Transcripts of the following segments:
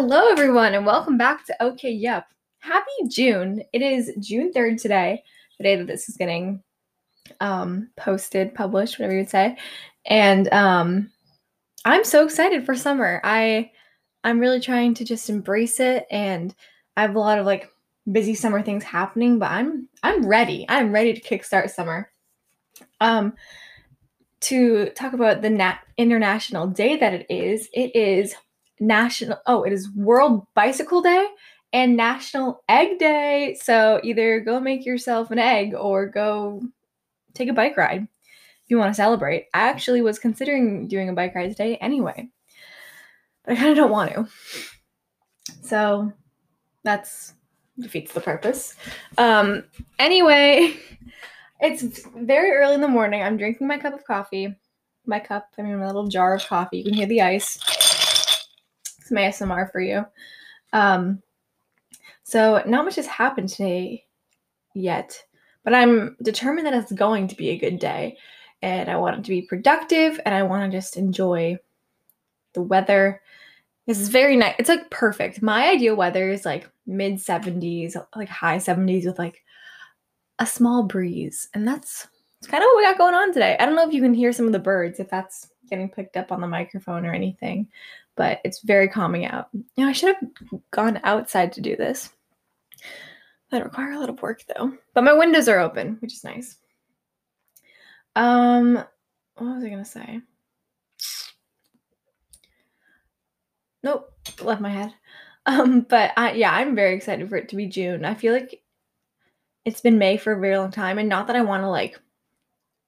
Hello, everyone, and welcome back to OK Yup. Happy June. It is June 3rd today, the day that this is getting um, posted, published, whatever you would say. And um, I'm so excited for summer. I I'm really trying to just embrace it and I have a lot of like busy summer things happening, but I'm I'm ready. I'm ready to kickstart summer. Um to talk about the nat- international day that it is, it is national oh, it is World Bicycle Day and National Egg Day. So either go make yourself an egg or go take a bike ride if you want to celebrate. I actually was considering doing a bike ride today anyway, but I kind of don't want to. So that's defeats the purpose. Um, anyway, it's very early in the morning. I'm drinking my cup of coffee. My cup, I mean, my little jar of coffee. You can hear the ice. Some ASMR for you. Um, so, not much has happened today yet, but I'm determined that it's going to be a good day. And I want it to be productive and I want to just enjoy the weather. This is very nice. It's like perfect. My ideal weather is like mid 70s, like high 70s with like a small breeze. And that's, that's kind of what we got going on today. I don't know if you can hear some of the birds, if that's getting picked up on the microphone or anything, but it's very calming out. Know, I should have gone outside to do this. That require a lot of work though. But my windows are open, which is nice. Um, what was I gonna say? Nope, left my head. Um, but I, yeah, I'm very excited for it to be June. I feel like it's been May for a very long time, and not that I want to like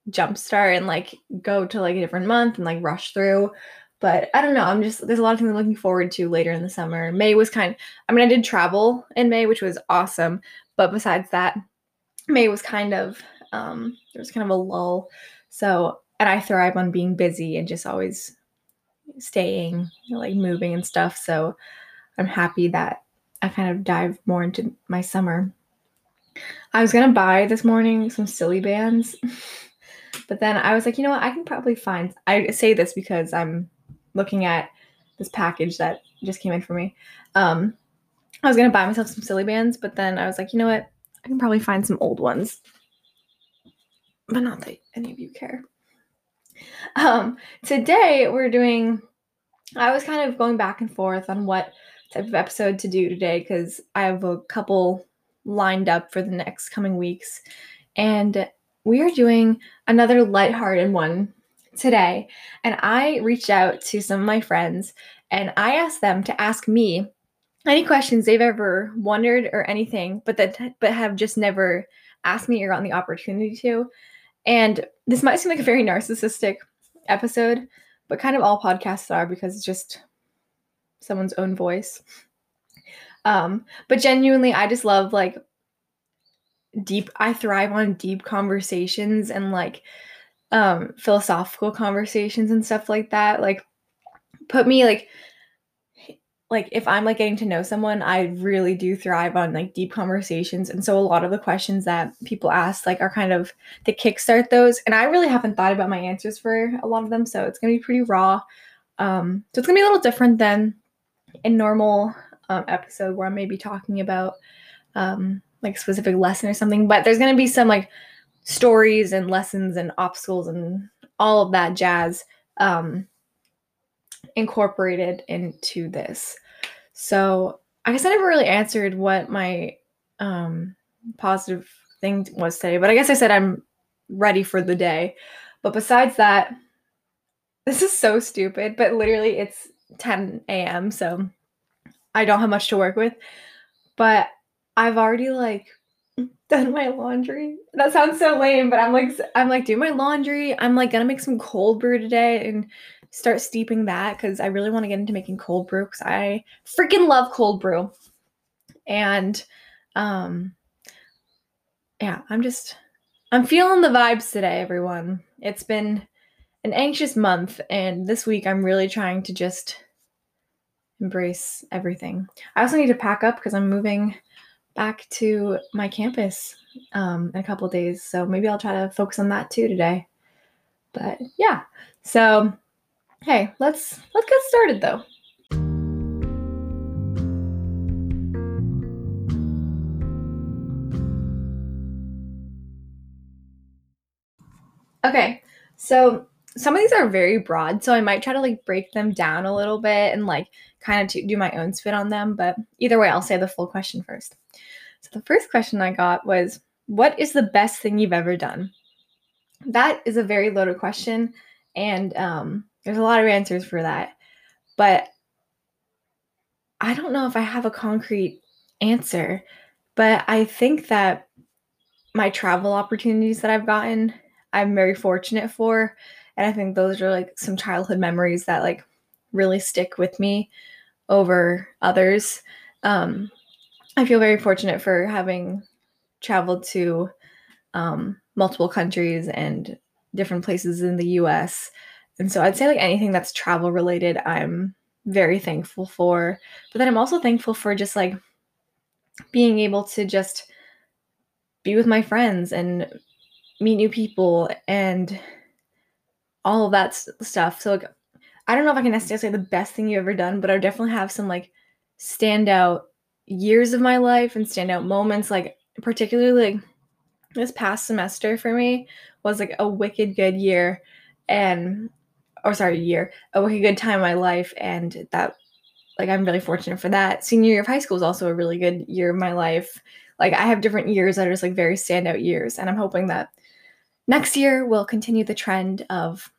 jumpstart and like go to like a different month and like rush through. But I don't know. I'm just there's a lot of things I'm looking forward to later in the summer. May was kind. I mean, I did travel in May, which was awesome. But besides that, May was kind of um, there was kind of a lull. So, and I thrive on being busy and just always staying, you know, like moving and stuff. So I'm happy that I kind of dive more into my summer. I was gonna buy this morning some Silly Bandz, but then I was like, you know what? I can probably find. I say this because I'm looking at this package that just came in for me. Um, I was gonna buy myself some Silly Bandz, but then I was like, you know what? I can probably find some old ones, but not that any of you care. Um, today we're doing. I was kind of going back and forth on what type of episode to do today because I have a couple lined up for the next coming weeks, and we are doing another lighthearted one today. And I reached out to some of my friends and I asked them to ask me any questions they've ever wondered or anything, but that but have just never asked me or gotten the opportunity to. And this might seem like a very narcissistic episode, but kind of all podcasts are because it's just someone's own voice. Um, but genuinely, I just love like deep, I thrive on deep conversations and like um philosophical conversations and stuff like that. Like, put me like like if I'm like getting to know someone, I really do thrive on like deep conversations. And so a lot of the questions that people ask like are kind of to kickstart those. And I really haven't thought about my answers for a lot of them. So it's gonna be pretty raw. Um, so it's gonna be a little different than a normal um, episode where I may be talking about um, like specific lesson or something. But there's gonna be some like stories and lessons and obstacles and all of that jazz um, incorporated into this. So I guess I never really answered what my um, positive thing was today, but I guess I said I'm ready for the day. But besides that, this is so stupid, but literally it's 10 a.m. So I don't have much to work with. But I've already like done my laundry. That sounds so lame, but I'm like I'm like doing my laundry. I'm like gonna make some cold brew today and start steeping that because I really want to get into making cold brew because I freaking love cold brew. And um yeah, I'm just I'm feeling the vibes today, everyone. It's been an anxious month, and this week I'm really trying to just embrace everything. I also need to pack up because I'm moving back to my campus um, in a couple days. So maybe I'll try to focus on that too today. But yeah, so hey, let's let's get started though. Okay, so some of these are very broad, so I might try to like break them down a little bit and like kind of to do my own spin on them, but either way I'll say the full question first. So the first question I got was what is the best thing you've ever done? That is a very loaded question and um there's a lot of answers for that. But I don't know if I have a concrete answer, but I think that my travel opportunities that I've gotten, I'm very fortunate for. And I think those are like some childhood memories that like really stick with me over others. Um, I feel very fortunate for having traveled to um, multiple countries and different places in the US. And so I'd say like anything that's travel related, I'm very thankful for. But then I'm also thankful for just like being able to just be with my friends and meet new people and all of that stuff. So like I don't know if I can necessarily say the best thing you've ever done, but I definitely have some like standout years of my life and standout moments. Like particularly like this past semester for me was like a wicked good year and or sorry year a wicked good time in my life and that like i'm really fortunate for that senior year of high school was also a really good year of my life like i have different years that are just like very standout years and i'm hoping that next year we'll continue the trend of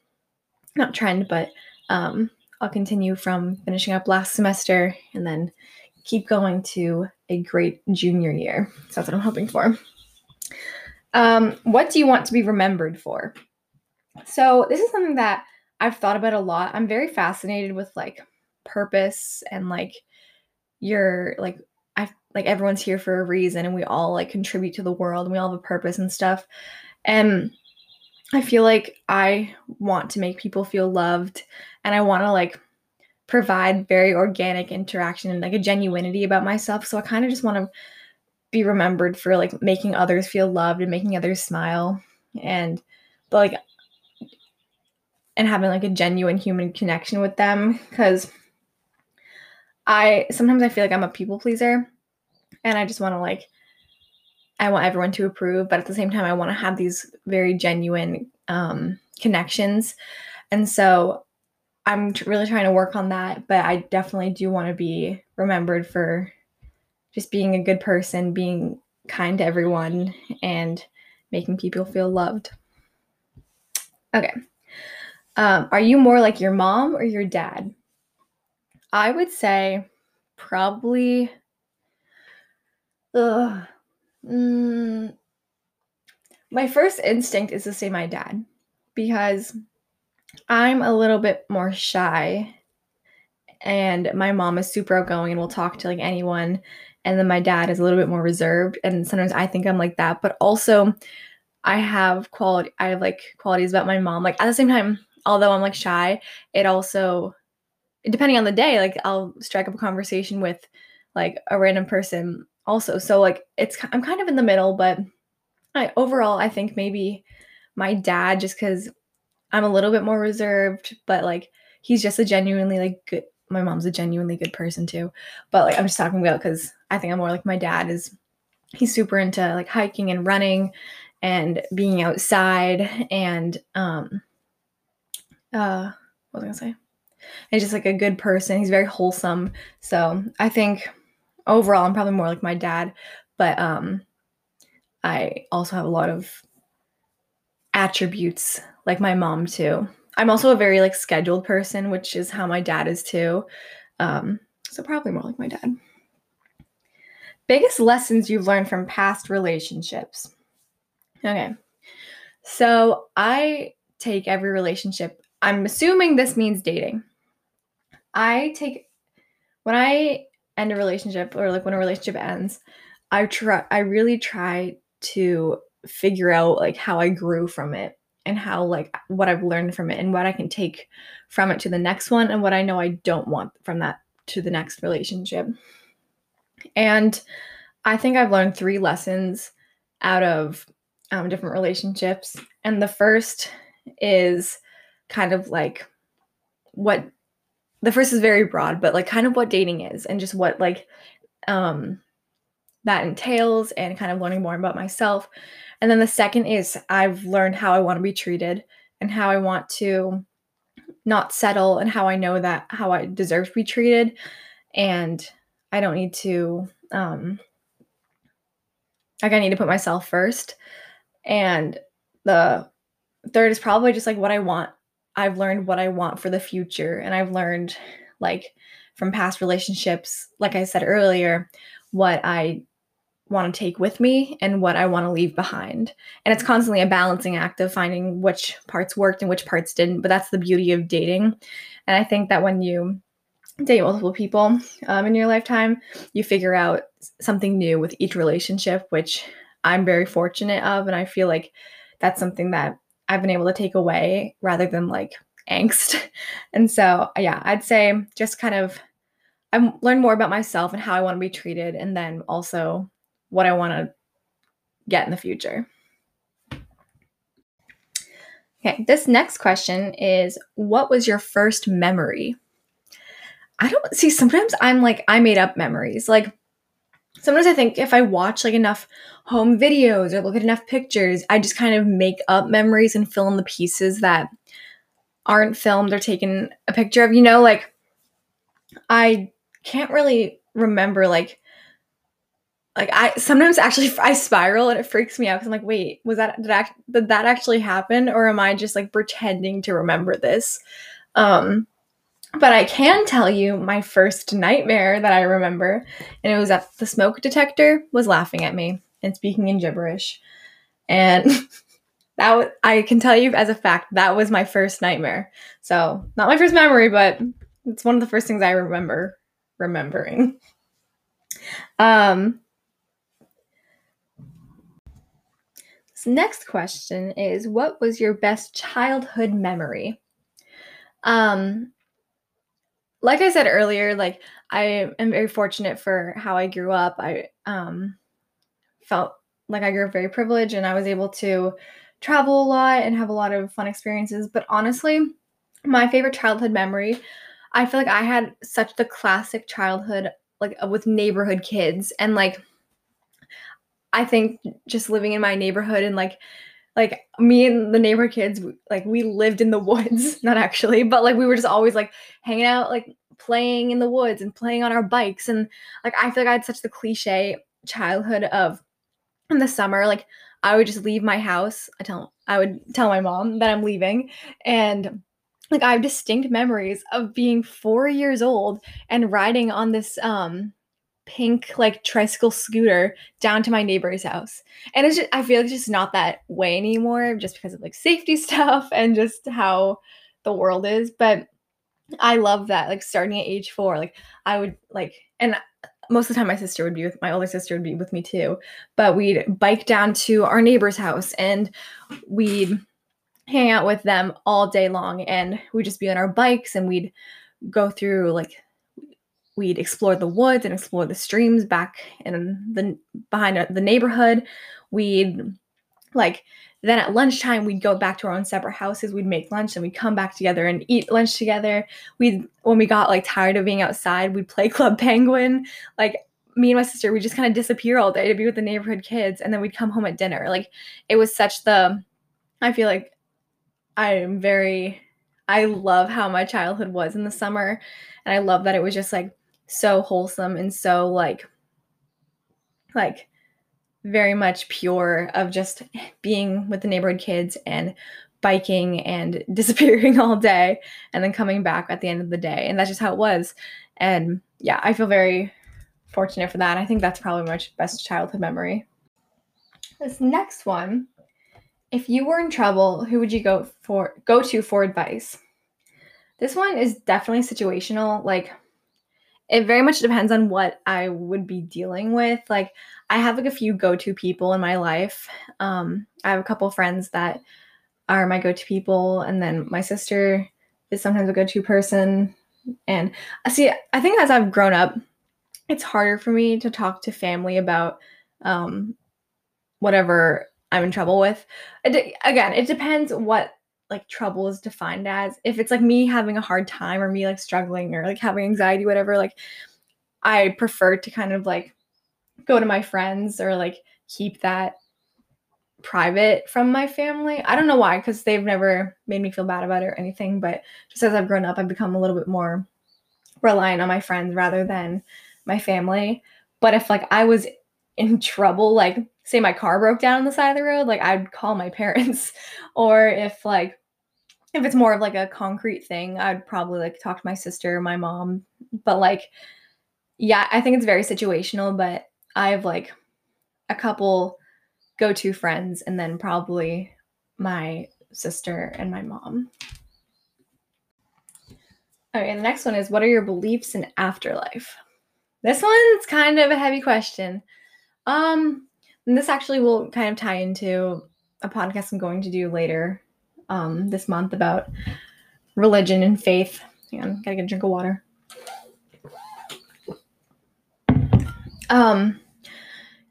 not trend but um i'll continue from finishing up last semester and then keep going to a great junior year so that's what i'm hoping for um, what do you want to be remembered for? So, this is something that I've thought about a lot. I'm very fascinated with like purpose and like your like I like everyone's here for a reason and we all like contribute to the world and we all have a purpose and stuff. And I feel like I want to make people feel loved and I want to like provide very organic interaction and like a genuinity about myself. So I kind of just want to be remembered for like making others feel loved and making others smile and but like and having like a genuine human connection with them because I sometimes I feel like I'm a people pleaser and I just want to like I want everyone to approve but at the same time I want to have these very genuine um connections and so I'm t- really trying to work on that but I definitely do want to be remembered for just being a good person, being kind to everyone, and making people feel loved. Okay. Um, are you more like your mom or your dad? I would say probably. Ugh, mm, my first instinct is to say my dad because I'm a little bit more shy and my mom is super outgoing and will talk to like anyone. And then my dad is a little bit more reserved and sometimes i think i'm like that but also i have quality i have like qualities about my mom. Like at the same time although i'm like shy it also depending on the day like i'll strike up a conversation with like a random person also so like it's i'm kind of in the middle but I, overall i think maybe my dad just because i'm a little bit more reserved but like he's just a genuinely like good my mom's a genuinely good person too. But like I'm just talking about because I think I'm more like my dad is he's super into like hiking and running and being outside and um uh what was I gonna say? And just like a good person. He's very wholesome. So I think overall I'm probably more like my dad. But um I also have a lot of attributes like my mom too. I'm also a very like scheduled person, which is how my dad is too. Um, so probably more like my dad. Biggest lessons you've learned from past relationships. Okay. So I take every relationship. I'm assuming this means dating. I take when I end a relationship or like when a relationship ends, I try I really try to figure out like how I grew from it and how like what I've learned from it and what I can take from it to the next one and what I know I don't want from that to the next relationship. And I think I've learned three lessons out of um, different relationships. And the first is kind of like what the first is very broad, but like kind of what dating is and just what like um that entails and kind of learning more about myself. And then the second is I've learned how I want to be treated and how I want to not settle and how I know that how I deserve to be treated and I don't need to um like I need to put myself first. And the third is probably just like what I want. I've learned what I want for the future and I've learned like from past relationships, like I said earlier, what I want to take with me and what I want to leave behind. And it's constantly a balancing act of finding which parts worked and which parts didn't. But that's the beauty of dating. And I think that when you date multiple people um, in your lifetime, you figure out something new with each relationship, which I'm very fortunate of. And I feel like that's something that I've been able to take away rather than like angst. And so, yeah, I'd say just kind of um, I learned more about myself and how I want to be treated, and then also what I want to get in the future. Okay, this next question is What was your first memory? I don't see, sometimes I'm like, I made up memories. Like, sometimes I think if I watch like enough home videos or look at enough pictures, I just kind of make up memories and fill in the pieces that aren't filmed or taken a picture of. You know, like, I can't really remember like like I sometimes actually I spiral and it freaks me out because I'm like, wait, was that did, act, did that actually happen or am I just like pretending to remember this? Um, but I can tell you my first nightmare that I remember, and it was that the smoke detector was laughing at me and speaking in gibberish, and that I can tell you as a fact that was my first nightmare. So not my first memory, but it's one of the first things I remember remembering. Um, next question is what was your best childhood memory? Um like I said earlier, like I am very fortunate for how I grew up. I um felt like I grew up very privileged and I was able to travel a lot and have a lot of fun experiences. But honestly, my favorite childhood memory, I feel like I had such the classic childhood like with neighborhood kids and like I think just living in my neighborhood and like like me and the neighbor kids like we lived in the woods not actually but like we were just always like hanging out like playing in the woods and playing on our bikes. And like i feel like i had such the cliche childhood of in the summer like i would just leave my house i tell i would tell my mom that i'm leaving. And like i have distinct memories of being four years old and riding on this um pink like tricycle scooter down to my neighbor's house. And it's just I feel like it's just not that way anymore just because of like safety stuff and just how the world is. But I love that. Like starting at age four, like I would like and most of the time my sister would be with my older sister would be with me too. But we'd bike down to our neighbor's house and we'd hang out with them all day long and we'd just be on our bikes and we'd go through like we'd explore the woods and explore the streams back in the behind the neighborhood. We'd like then at lunchtime we'd go back to our own separate houses. We'd make lunch and we'd come back together and eat lunch together. We'd when we got like tired of being outside we'd play club penguin. Like me and my sister we just kind of disappear all day to be with the neighborhood kids and then we'd come home at dinner. Like it was such the i feel like i'm very i love how my childhood was in the summer and i love that it was just like so wholesome and so like like very much pure of just being with the neighborhood kids and biking and disappearing all day and then coming back at the end of the day. And that's just how it was. And yeah i feel very fortunate for that. I think that's probably my best childhood memory. This next one if you were in trouble who would you go for go to for advice? This one is definitely situational like it very much depends on what I would be dealing with. Like I have like a few go-to people in my life. Um, I have a couple friends that are my go-to people, and then my sister is sometimes a go-to person. And I uh, see, I think as I've grown up, it's harder for me to talk to family about um, whatever I'm in trouble with. It, again, it depends what like trouble is defined as. If it's like me having a hard time or me like struggling or like having anxiety, whatever, like I prefer to kind of like go to my friends or like keep that private from my family. I don't know why, because they've never made me feel bad about it or anything. But just as I've grown up, I've become a little bit more reliant on my friends rather than my family. But if like I was in trouble, like say my car broke down on the side of the road, like I'd call my parents. or if like if it's more of like a concrete thing, I'd probably like talk to my sister, my mom. But like yeah, I think it's very situational, but I have like a couple go to friends and then probably my sister and my mom. Okay, the next one is what are your beliefs in afterlife? This one's kind of a heavy question. Um, and this actually will kind of tie into a podcast I'm going to do later um, this month about religion and faith. Hang on, gotta get a drink of water. Um,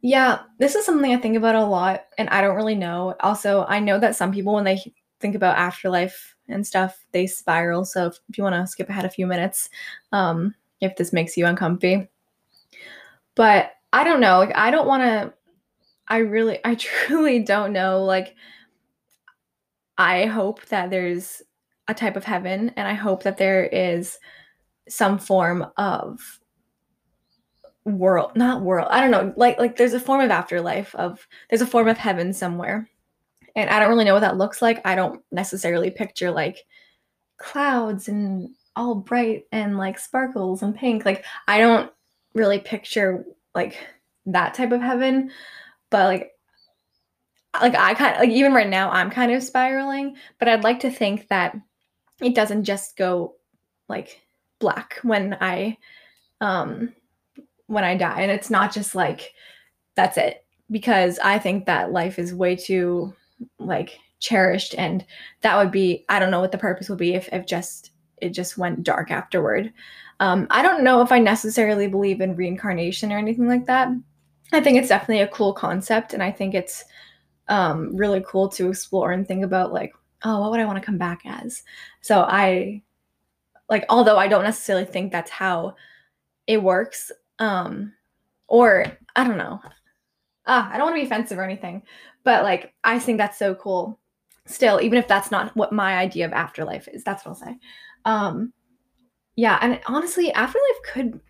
yeah, this is something I think about a lot, and I don't really know. Also, I know that some people, when they think about afterlife and stuff, they spiral. So if, if you want to skip ahead a few minutes, um, if this makes you uncomfy. But I don't know. Like, I don't want to. I really, I truly don't know. Like, I hope that there's a type of heaven, and I hope that there is some form of world not world i don't know like like there's a form of afterlife of there's a form of heaven somewhere. And i don't really know what that looks like. I don't necessarily picture like clouds and all bright and like sparkles and pink. Like i don't really picture like that type of heaven. But like like i kind of like even right now i'm kind of spiraling but i'd like to think that it doesn't just go like black when i um when I die. And it's not just like, that's it. Because I think that life is way too like cherished and that would be I don't know what the purpose would be if, if just it just went dark afterward. Um, I don't know if I necessarily believe in reincarnation or anything like that. I think it's definitely a cool concept and I think it's um, really cool to explore and think about like, oh, what would I want to come back as? So I like although I don't necessarily think that's how it works, um, or I don't know. Ah, I don't want to be offensive or anything, but like I think that's so cool. Still, even if that's not what my idea of afterlife is, that's what I'll say. Um, yeah, and honestly, afterlife could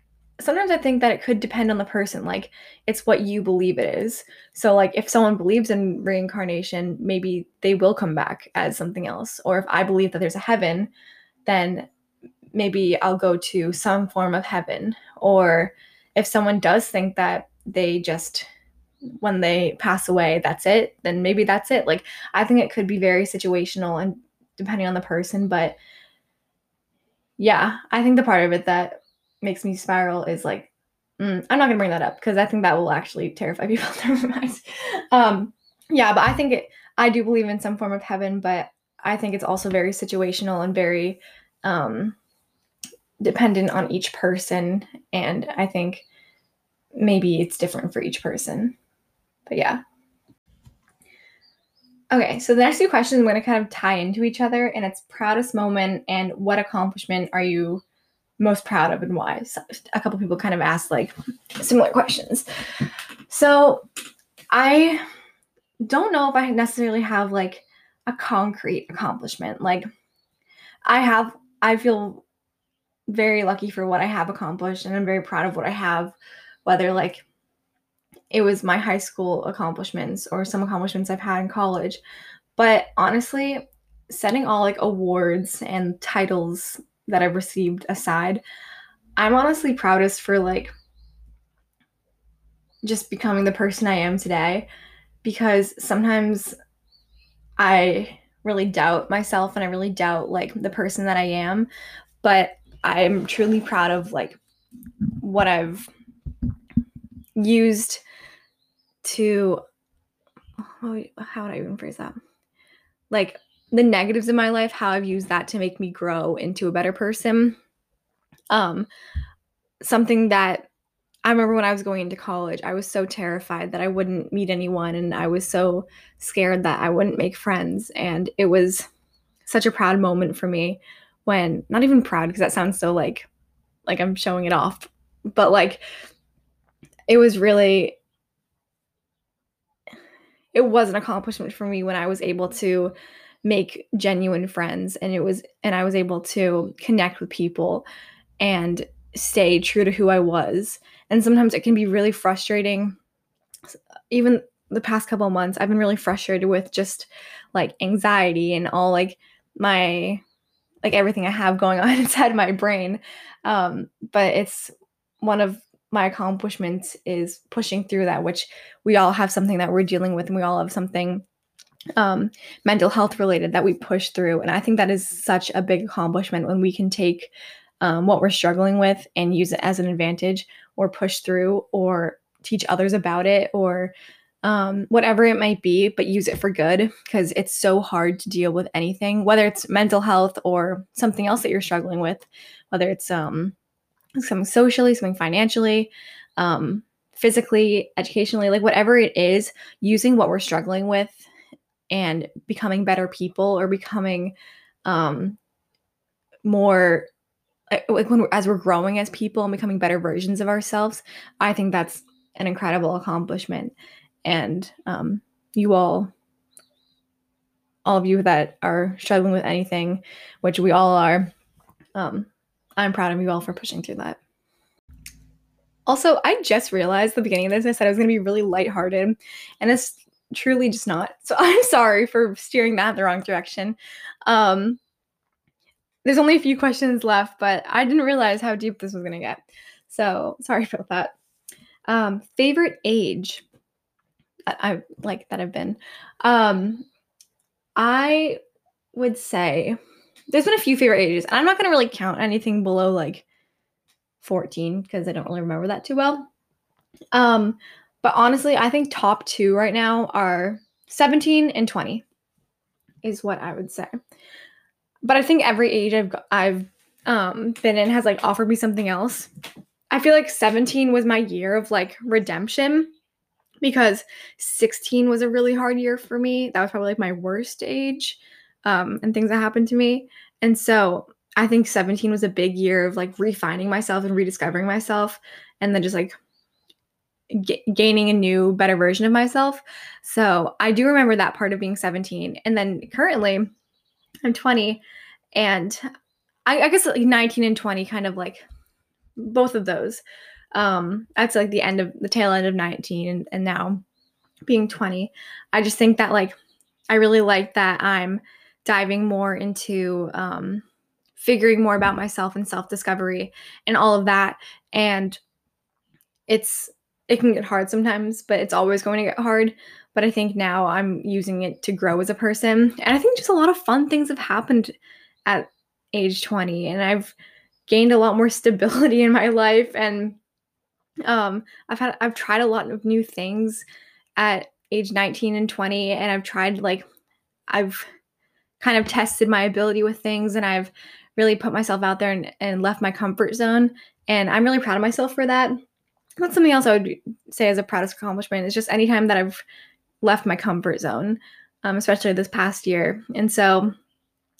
sometimes I think that it could depend on the person. Like it's what you believe it is. So like if someone believes in reincarnation, maybe they will come back as something else. Or if I believe that there's a heaven, then maybe I'll go to some form of heaven. Or if someone does think that they just when they pass away that's it then maybe that's it like i think it could be very situational and depending on the person but yeah i think the part of it that makes me spiral is like mm, i'm not gonna bring that up because i think that will actually terrify people um yeah but i think it i do believe in some form of heaven but i think it's also very situational and very um dependent on each person and i think maybe it's different for each person. But yeah. Okay so the next two questions i'm going to kind of tie into each other and it's proudest moment and what accomplishment are you most proud of and why. So a couple people kind of asked like similar questions. So i don't know if i necessarily have like a concrete accomplishment. Like i have i feel very lucky for what I have accomplished and I'm very proud of what I have, whether like it was my high school accomplishments or some accomplishments I've had in college. But honestly, setting all like awards and titles that I've received aside, I'm honestly proudest for like just becoming the person I am today because sometimes I really doubt myself and I really doubt like the person that I am. But I'm truly proud of like what I've used to how would I even phrase that? Like the negatives in my life, how I've used that to make me grow into a better person. Um something that I remember when I was going into college, I was so terrified that I wouldn't meet anyone and I was so scared that I wouldn't make friends and it was such a proud moment for me when not even proud because that sounds so like like I'm showing it off, but like it was really it was an accomplishment for me when I was able to make genuine friends and it was and I was able to connect with people and stay true to who I was. And sometimes it can be really frustrating. Even the past couple months, I've been really frustrated with just like anxiety and all like my like everything I have going on inside my brain. Um, but it's one of my accomplishments is pushing through that, which we all have something that we're dealing with, and we all have something um, mental health related that we push through. And I think that is such a big accomplishment when we can take um, what we're struggling with and use it as an advantage or push through or teach others about it or um, whatever it might be, but use it for good because it's so hard to deal with anything, whether it's mental health or something else that you're struggling with, whether it's um, something socially, something financially, um, physically, educationally, like whatever it is, using what we're struggling with and becoming better people or becoming um, more like when as we're growing as people and becoming better versions of ourselves i think that's an incredible accomplishment. And um, you all all of you that are struggling with anything which we all are um, i'm proud of you all for pushing through that. Also i just realized the beginning of this i said i was going to be really lighthearted and it's truly just not so i'm sorry for steering that in the wrong direction um, there's only a few questions left, but I didn't realize how deep this was going to get. So sorry about that. Um, favorite age that I like that I've been. Um, I would say there's been a few favorite ages. I'm not going to really count anything below like 14 because I don't really remember that too well. Um, but honestly, I think top two right now are 17 and 20 is what I would say but I think every age I've I've um, been in has like offered me something else. I feel like 17 was my year of like redemption because 16 was a really hard year for me. That was probably like my worst age um, and things that happened to me. And so I think 17 was a big year of like refining myself and rediscovering myself and then just like g- gaining a new, better version of myself. So I do remember that part of being 17. And then currently, I'm 20, and I, I guess like 19 and 20, kind of like both of those. Um, that's like the end of the tail end of 19, and, and now being 20. I just think that like I really like that I'm diving more into um, figuring more about myself and self discovery and all of that. And it's it can get hard sometimes, but it's always going to get hard. But I think now I'm using it to grow as a person. And I think just a lot of fun things have happened at age 20 and I've gained a lot more stability in my life and um I've had I've tried a lot of new things at age 19 and 20 and I've tried like I've kind of tested my ability with things and I've really put myself out there and, and left my comfort zone and I'm really proud of myself for that. That's something else I would say as a proudest accomplishment is just anytime that I've left my comfort zone, um, especially this past year. And so,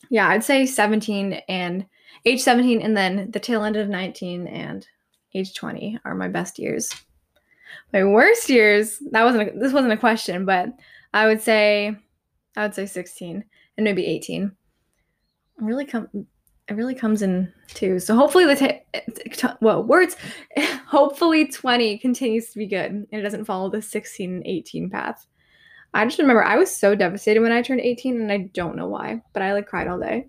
yeah, I'd say 17 and age 17, and then the tail end of 19 and age 20 are my best years. My worst years, that wasn't a, this wasn't a question, but I would say I would say 16 and maybe 18. It really come it really comes in two. So hopefully the t- well words hopefully 20 continues to be good and it doesn't follow the 16 and 18 path. I just remember I was so devastated when I turned 18 and I don't know why, but I like cried all day.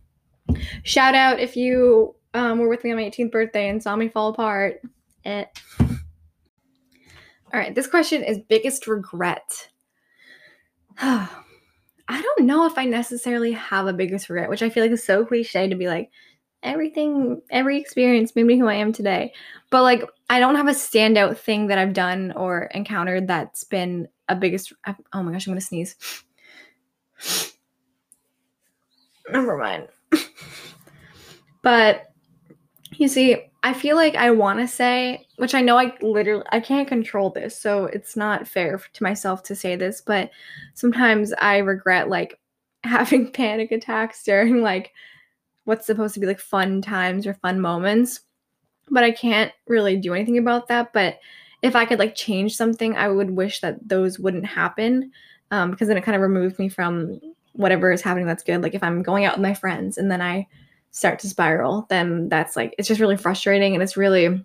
Shout out if you um, were with me on my 18th birthday and saw me fall apart. Eh. All right, this question is biggest regret. I don't know if I necessarily have a biggest regret, which I feel like is so cliche to be like, everything, every experience made me who I am today. But like, I don't have a standout thing that I've done or encountered that's been a biggest. Oh my gosh, I'm gonna sneeze. Never mind. but you see, I feel like I want to say, which I know I literally I can't control this, so it's not fair to myself to say this, but sometimes I regret like having panic attacks during like what's supposed to be like fun times or fun moments. But I can't really do anything about that, but if I could like change something, I would wish that those wouldn't happen um, because then it kind of removed me from whatever is happening that's good. Like if I'm going out with my friends and then I start to spiral, then that's like it's just really frustrating and it's really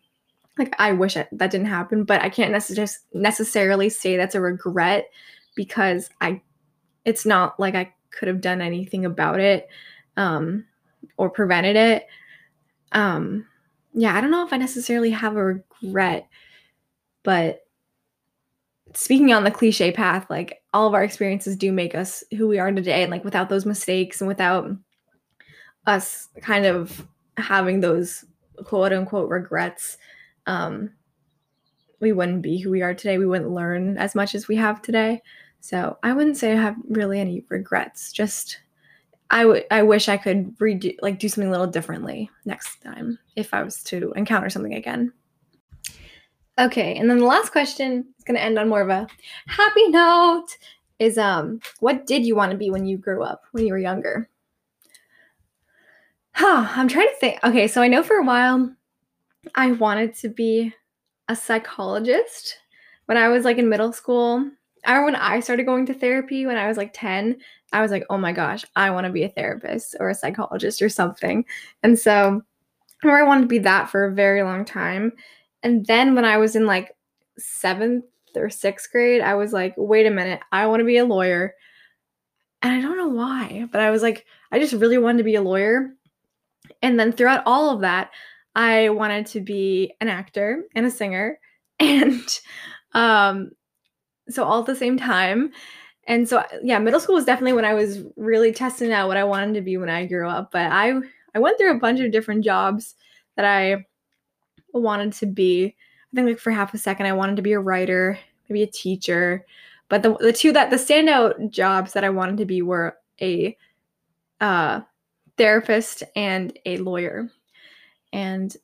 like I wish it, that didn't happen, but I can't necess- necessarily say that's a regret because I it's not like I could have done anything about it um or prevented it. Um yeah, I don't know if I necessarily have a regret, but speaking on the cliche path, like all of our experiences do make us who we are today. And like without those mistakes and without us kind of having those quote unquote regrets, um, we wouldn't be who we are today. We wouldn't learn as much as we have today. So I wouldn't say I have really any regrets. Just I would I wish I could redo like do something a little differently next time if I was to encounter something again. Okay, and then the last question is going to end on more of a happy note is um what did you want to be when you grew up when you were younger? Huh, I'm trying to think. Okay, so I know for a while I wanted to be a psychologist when I was like in middle school. I when I started going to therapy when I was like 10, I was like, oh my gosh, I want to be a therapist or a psychologist or something. And so I remember I wanted to be that for a very long time. And then when I was in like seventh or sixth grade, I was like, wait a minute, I want to be a lawyer. And I don't know why, but I was like, I just really wanted to be a lawyer. And then throughout all of that, I wanted to be an actor and a singer. And um, so all at the same time. And so yeah, middle school was definitely when I was really testing out what I wanted to be when I grew up. But I I went through a bunch of different jobs that I wanted to be. I think like for half a second I wanted to be a writer, maybe a teacher. But the the two that the standout jobs that I wanted to be were a uh, therapist and a lawyer. And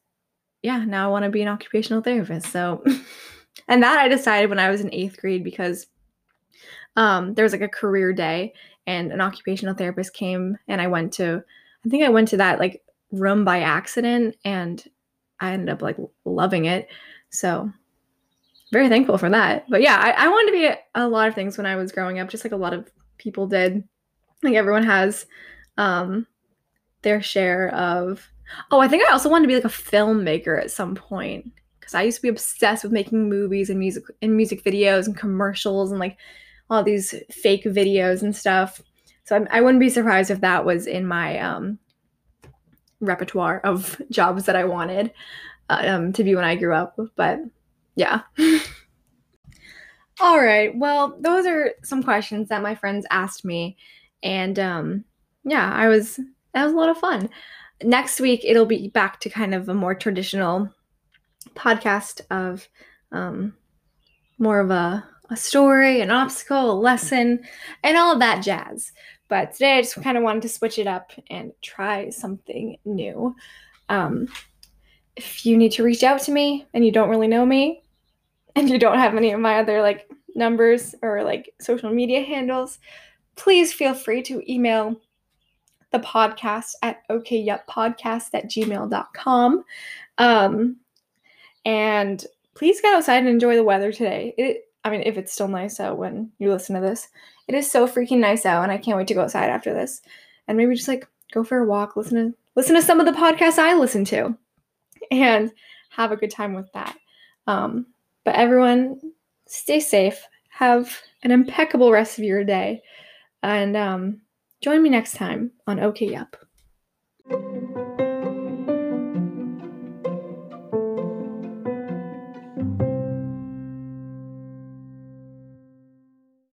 yeah, now I want to be an occupational therapist. So and that I decided when I was in 8th grade because um there was like a career day and an occupational therapist came and I went to I think I went to that like room by accident and I ended up like loving it. So very thankful for that. But yeah, I, I wanted to be a, a, lot of things when I was growing up, just like a lot of people did. Like everyone has um their share of oh, I think I also wanted to be like a filmmaker at some point. Because I used to be obsessed with making movies and music and music videos and commercials and like all these fake videos and stuff. So I'm, I would not be surprised if that was in my um, repertoire of jobs that I wanted uh, um, to be when I grew up. But yeah. All right. Well, those are some questions that my friends asked me. And um, yeah, I was, that was a lot of fun. Next week, it'll be back to kind of a more traditional podcast of um, more of a, a story, an obstacle, a lesson, and all of that jazz. But today I just kind of wanted to switch it up and try something new. Um, if you need to reach out to me and you don't really know me and you don't have any of my other like numbers or like social media handles, please feel free to email the podcast at okayuppodcast at gmail.com. Um, and please get outside and enjoy the weather today. It, I mean, if it's still nice out when you listen to this, it is so freaking nice out, and I can't wait to go outside after this. And maybe just like go for a walk, listen to listen to some of the podcasts I listen to, and have a good time with that. Um, but everyone, stay safe. Have an impeccable rest of your day, and um, Join me next time on OK